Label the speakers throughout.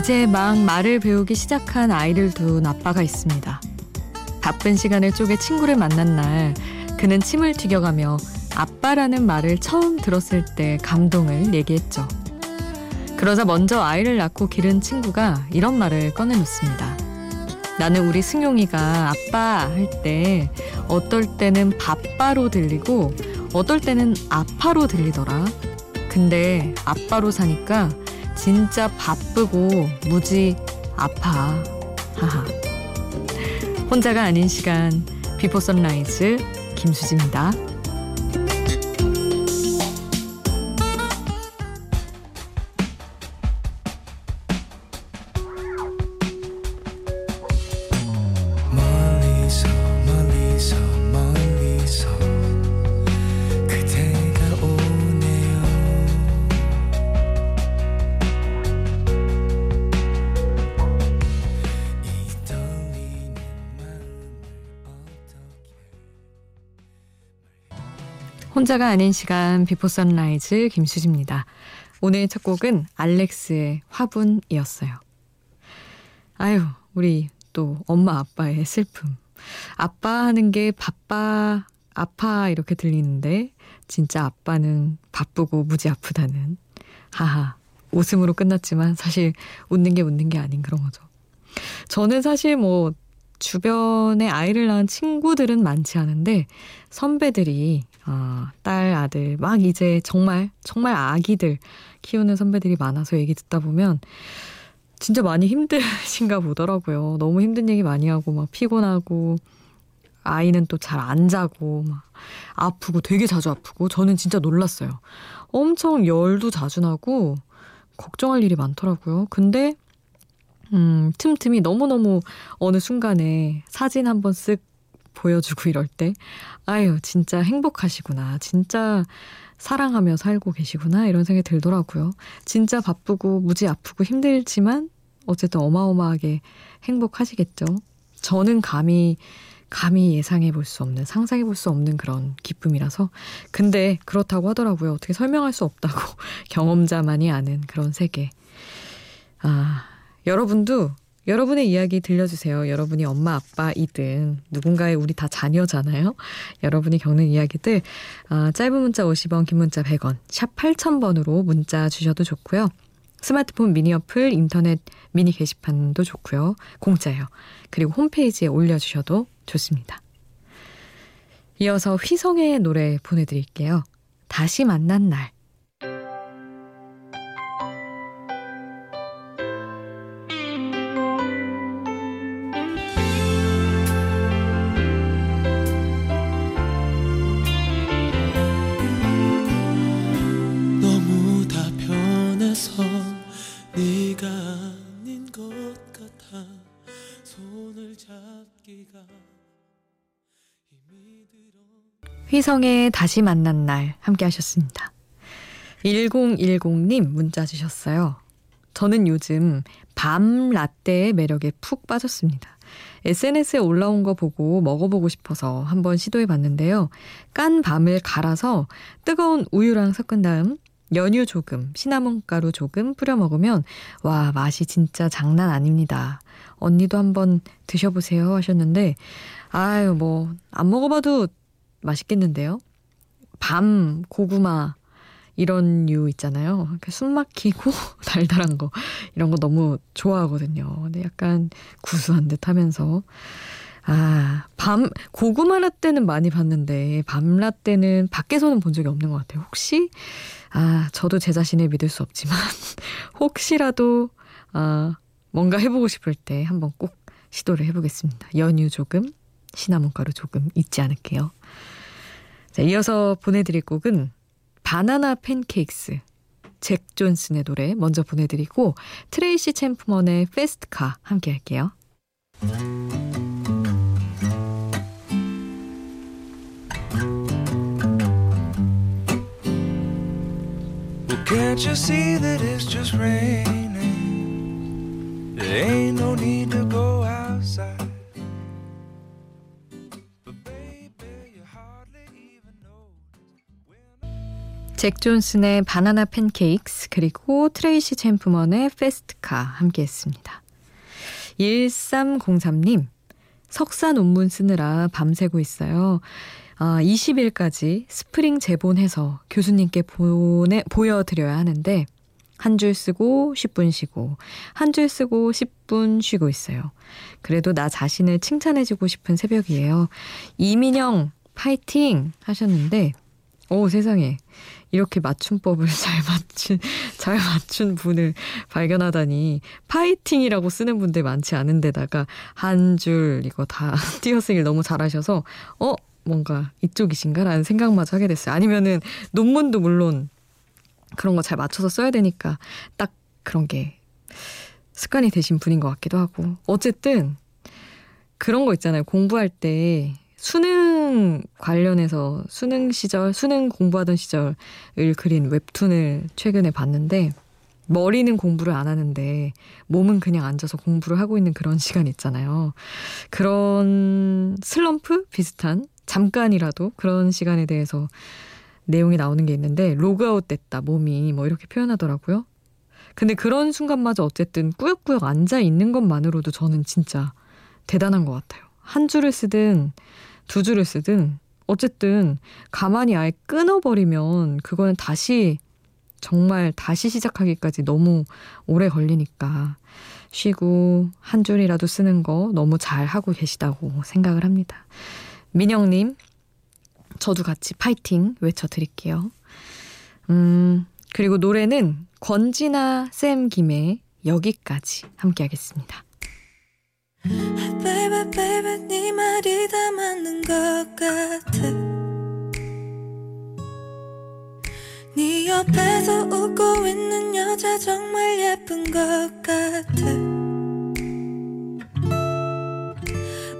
Speaker 1: 이제 막 말을 배우기 시작한 아이를 둔 아빠가 있습니다. 바쁜 시간을 쪼개 친구를 만난 날 그는 침을 튀겨가며 아빠라는 말을 처음 들었을 때 감동을 얘기했죠. 그러자 먼저 아이를 낳고 기른 친구가 이런 말을 꺼내놓습니다. 나는 우리 승용이가 아빠 할 때 어떨 때는 바빠로 들리고 어떨 때는 아파로 들리더라. 근데 아빠로 사니까 진짜 바쁘고 무지 아파. 하하. 혼자가 아닌 시간 비포 선라이즈 김수지입니다. 혼자가 아닌 시간 Before Sunrise 김수지입니다. 오늘 첫 곡은 알렉스의 화분이었어요. 아유, 우리 또 엄마 아빠의 슬픔. 아빠 하는 게 바빠, 아파 이렇게 들리는데 진짜 아빠는 바쁘고 무지 아프다는. 하하. 웃음으로 끝났지만 사실 웃는 게 웃는 게 아닌 그런 거죠. 저는 사실 뭐 주변에 아이를 낳은 친구들은 많지 않은데 선배들이 어, 딸 아들 막 이제 정말 정말 아기들 키우는 선배들이 많아서 얘기 듣다 보면 진짜 많이 힘드신가 보더라고요. 너무 힘든 얘기 많이 하고 막 피곤하고 아이는 또 잘 안 자고 막 아프고 되게 자주 아프고 저는 진짜 놀랐어요. 엄청 열도 자주 나고 걱정할 일이 많더라고요. 근데 음, 틈틈이 너무너무 어느 순간에 사진 한번 쓱 보여주고 이럴 때, 아유, 진짜 행복하시구나. 진짜 사랑하며 살고 계시구나. 이런 생각이 들더라고요. 진짜 바쁘고 무지 아프고 힘들지만 어쨌든 어마어마하게 행복하시겠죠. 저는 감히, 감히 예상해 볼 수 없는, 상상해 볼 수 없는 그런 기쁨이라서. 근데 그렇다고 하더라고요. 어떻게 설명할 수 없다고. 경험자만이 아는 그런 세계. 아, 여러분도 여러분의 이야기 들려주세요. 여러분이 엄마, 아빠이든 누군가의 우리 다 자녀잖아요. 여러분이 겪는 이야기들 아, 짧은 문자 50원, 긴 문자 100원, 샵 8000번으로 문자 주셔도 좋고요. 스마트폰 미니 어플, 인터넷 미니 게시판도 좋고요. 공짜예요. 그리고 홈페이지에 올려주셔도 좋습니다. 이어서 휘성의 노래 보내드릴게요. 다시 만난 날. 성의 다시 만난 날 함께 하셨습니다. 1010님 문자 주셨어요. 저는 요즘 밤 라떼의 매력에 푹 빠졌습니다. SNS에 올라온 거 보고 먹어보고 싶어서 한번 시도해 봤는데요. 깐 밤을 갈아서 뜨거운 우유랑 섞은 다음 연유 조금, 시나몬 가루 조금 뿌려 먹으면 와, 맛이 진짜 장난 아닙니다. 언니도 한번 드셔보세요 하셨는데 아유, 뭐, 안 먹어봐도 맛있겠는데요? 밤, 고구마, 이런 류 있잖아요. 숨 막히고 달달한 거. 이런 거 너무 좋아하거든요. 근데 약간 구수한 듯 하면서. 아, 밤, 고구마 라떼는 많이 봤는데, 밤 라떼는 밖에서는 본 적이 없는 것 같아요. 혹시, 아, 저도 제 자신을 믿을 수 없지만, 혹시라도, 아, 뭔가 해보고 싶을 때 한번 꼭 시도를 해보겠습니다. 연유 조금, 시나몬 가루 조금 잊지 않을게요. 자, 이어서 보내드릴 곡은 Banana Pancakes. 잭 존슨의 노래 먼저 보내드리고 트레이시 채프먼의 Fast Car 함께 할게요. 잭 존슨의 Banana Pancakes 그리고 트레이시 채프먼의 Fast Car 함께 했습니다. 1303님 석사 논문 쓰느라 밤새고 있어요. 아, 20일까지 스프링 제본해서 교수님께 보내, 보여드려야 하는데 한 줄 쓰고 10분 쉬고 한 줄 쓰고 10분 쉬고 있어요. 그래도 나 자신을 칭찬해주고 싶은 새벽이에요. 이민영 파이팅 하셨는데 오 세상에 이렇게 맞춤법을 잘 맞춘 잘 맞춘 분을 발견하다니 파이팅이라고 쓰는 분들 많지 않은데다가 한 줄 이거 다 띄어쓰기를 너무 잘하셔서 어 뭔가 이쪽이신가라는 생각마저 하게 됐어요. 아니면은 논문도 물론 그런 거 잘 맞춰서 써야 되니까 딱 그런 게 습관이 되신 분인 것 같기도 하고 어쨌든 그런 거 있잖아요. 공부할 때 수능 관련해서 수능 시절, 수능 공부하던 시절을 그린 웹툰을 최근에 봤는데 머리는 공부를 안 하는데 몸은 그냥 앉아서 공부를 하고 있는 그런 시간 있잖아요. 그런 슬럼프 비슷한 잠깐이라도 그런 시간에 대해서 내용이 나오는 게 있는데 로그아웃 됐다 몸이 뭐 이렇게 표현하더라고요. 근데 그런 순간마저 어쨌든 꾸역꾸역 앉아 있는 것만으로도 저는 진짜 대단한 것 같아요. 한 줄을 쓰든 두 줄을 쓰든 어쨌든 가만히 아예 끊어버리면 그거는 다시 정말 다시 시작하기까지 너무 오래 걸리니까 쉬고 한 줄이라도 쓰는 거 너무 잘 하고 계시다고 생각을 합니다. 민영님, 저도 같이 파이팅 외쳐드릴게요. 음, 그리고 노래는 권지나 쌤 김의 여기까지 함께 하겠습니다. Baby, baby, 네 말이 다 맞는 것 같아. 네 옆에서 웃고 있는 여자 정말 예쁜 것 같아.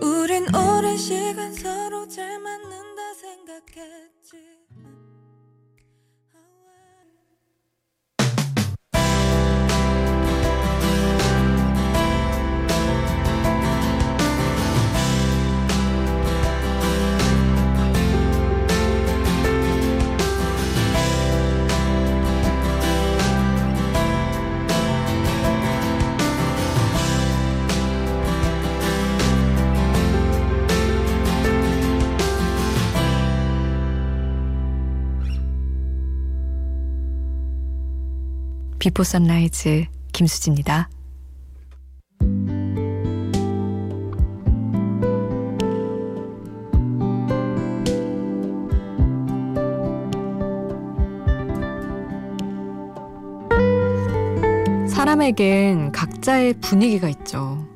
Speaker 1: 우린 오랜 시간 서로 잘 맞는다 생각했지. Before Sunrise 김수지입니다. 사람에겐 각자의 분위기가 있죠.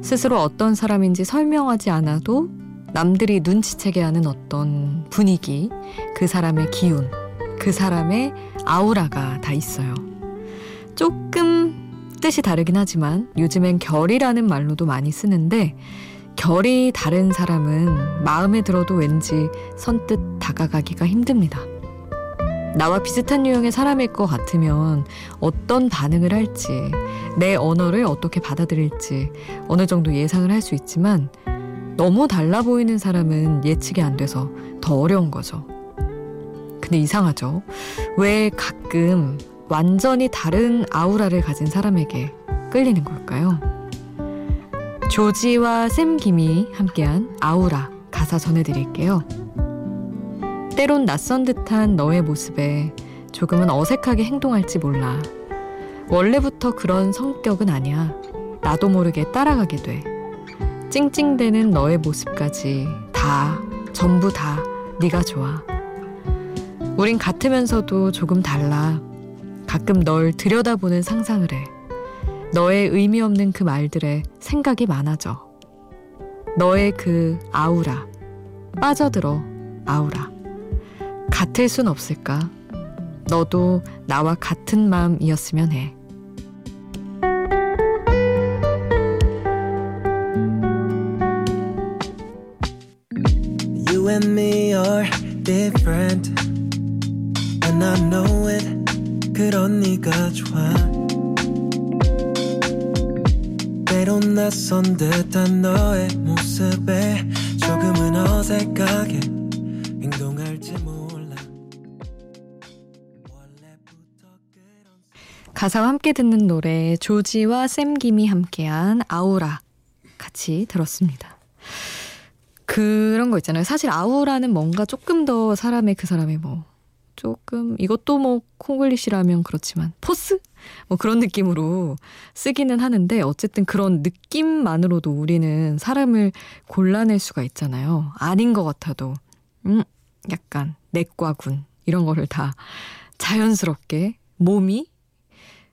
Speaker 1: 스스로 어떤 사람인지 설명하지 않아도 남들이 눈치채게 하는 어떤 분위기, 그 사람의 기운, 그 사람의 아우라가 다 있어요. 조금 뜻이 다르긴 하지만 요즘엔 결이라는 말로도 많이 쓰는데 결이 다른 사람은 마음에 들어도 왠지 선뜻 다가가기가 힘듭니다. 나와 비슷한 유형의 사람일 것 같으면 어떤 반응을 할지, 내 언어를 어떻게 받아들일지 어느 정도 예상을 할 수 있지만 너무 달라 보이는 사람은 예측이 안 돼서 더 어려운 거죠. 근데 이상하죠. 왜 가끔 완전히 다른 아우라를 가진 사람에게 끌리는 걸까요? 조지와 샘 김이 함께한 아우라 가사 전해드릴게요. 때론 낯선 듯한 너의 모습에 조금은 어색하게 행동할지 몰라. 원래부터 그런 성격은 아니야. 나도 모르게 따라가게 돼. 찡찡대는 너의 모습까지 다, 전부 다 네가 좋아. 우린 같으면서도 조금 달라. 가끔 널 들여다보는 상상을 해. 너의 의미 없는 그 말들에 생각이 많아져. 너의 그 아우라. 빠져들어, 아우라. 같을 순 없을까? 너도 나와 같은 마음이었으면 해. You and me are different, and I know. 그런 네가 좋아 때론 낯선 듯한 너의 모습에 조금은 어색하게 행동할지 몰라 가사와 함께 듣는 노래 조지와 샘김이 함께한 아우라 같이 들었습니다. 그런 거 있잖아요. 사실 아우라는 뭔가 조금 더 사람의 그 사람의 뭐 조금 이것도 뭐 콩글리시라면 그렇지만 포스 뭐 그런 느낌으로 쓰기는 하는데 어쨌든 그런 느낌만으로도 우리는 사람을 골라낼 수가 있잖아요. 아닌 것 같아도 음 약간 내과군 이런 거를 다 자연스럽게 몸이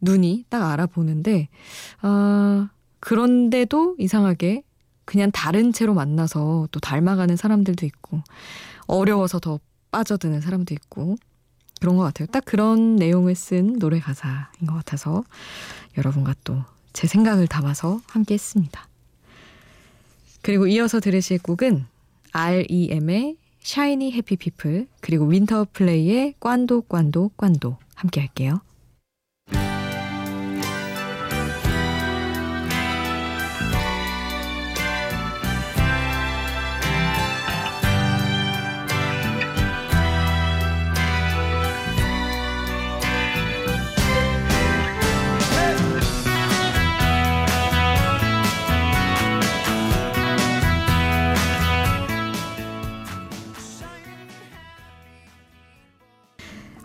Speaker 1: 눈이 딱 알아보는데 아 그런데도 이상하게 그냥 다른 채로 만나서 또 닮아가는 사람들도 있고 어려워서 더 빠져드는 사람도 있고 그런 것 같아요. 딱 그런 내용을 쓴 노래 가사인 것 같아서 여러분과 또 제 생각을 담아서 함께 했습니다. 그리고 이어서 들으실 곡은 REM의 Shiny Happy People 그리고 윈터플레이의 Quando Quando Quando 함께 할게요.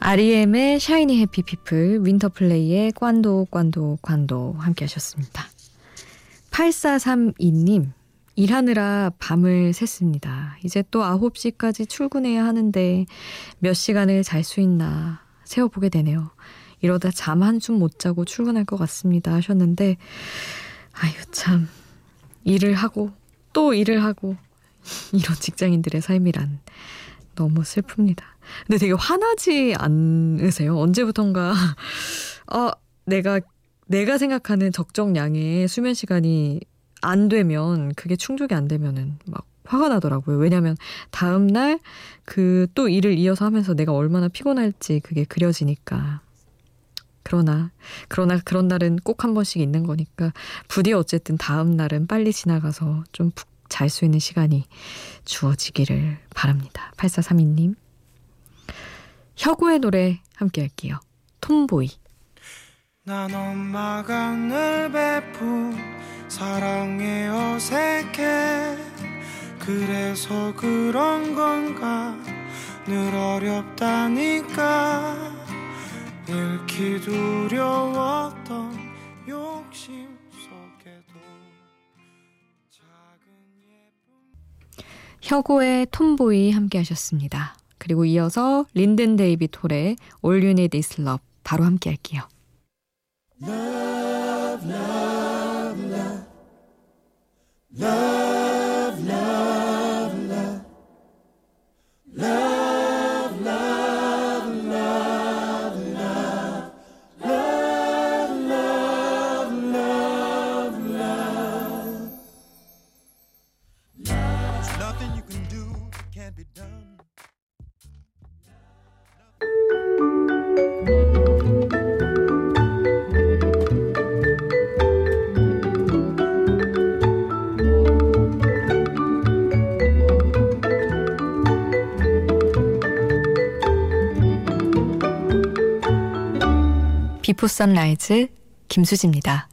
Speaker 1: REM의 샤이니 해피 피플, 윈터플레이의 꽌도 꽌도 꽌도 함께 하셨습니다. 8432님, 일하느라 밤을 샜습니다. 이제 또 9시까지 출근해야 하는데 몇 시간을 잘 수 있나 세어보게 되네요. 이러다 잠 한숨 못 자고 출근할 것 같습니다. 하셨는데, 아유, 참. 일을 하고, 또 일을 하고, 이런 직장인들의 삶이란 너무 슬픕니다. 근데 되게 화나지 않으세요? 언제부턴가 아 내가 내가 생각하는 적정량의 수면 시간이 안 되면 그게 충족이 안 되면은 막 화가 나더라고요. 왜냐면 다음 날 그 또 일을 이어서 하면서 내가 얼마나 피곤할지 그게 그려지니까. 그러나 그러나 그런 날은 꼭 한 번씩 있는 거니까 부디 어쨌든 다음 날은 빨리 지나가서 좀 푹 잘 수 있는 시간이 주어지기를 바랍니다. 8432님. 혁우의 노래 함께 할게요. 톰보이. 난 엄마가 늘 베푼 사랑에 어색해 그래서 그런 건가 늘 어렵다니까 잃기 두려웠던 욕심 혁오의 톰보이 함께 하셨습니다. 그리고 이어서 린든 데이빗 홀의 All You Need Is Love 바로 함께 할게요. Love, love. Love, 비포 선라이즈 김수지입니다.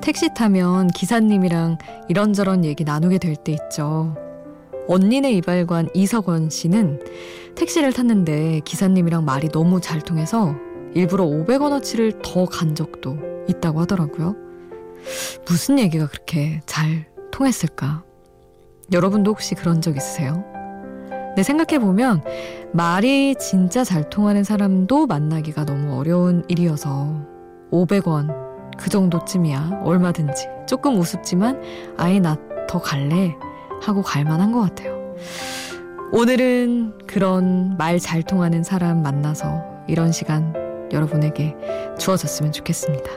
Speaker 1: 택시 타면 기사님이랑 이런저런 얘기 나누게 될 때 있죠. 언니네 이발관 이석원 씨는 택시를 탔는데 기사님이랑 말이 너무 잘 통해서 일부러 500원어치를 더 간 적도 있다고 하더라고요. 무슨 얘기가 그렇게 잘 통했을까? 여러분도 혹시 그런 적 있으세요? 네, 생각해보면 말이 진짜 잘 통하는 사람도 만나기가 너무 어려운 일이어서 500원 그 정도쯤이야 얼마든지 조금 우습지만 아예 나 더 갈래 하고 갈 만한 것 같아요. 오늘은 그런 말 잘 통하는 사람 만나서 이런 시간 여러분에게 주어졌으면 좋겠습니다.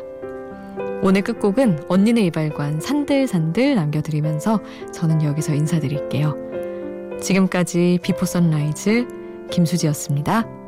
Speaker 1: 오늘 끝곡은 언니네 이발관 산들산들 남겨드리면서 저는 여기서 인사드릴게요. 지금까지 Before Sunrise 김수지였습니다.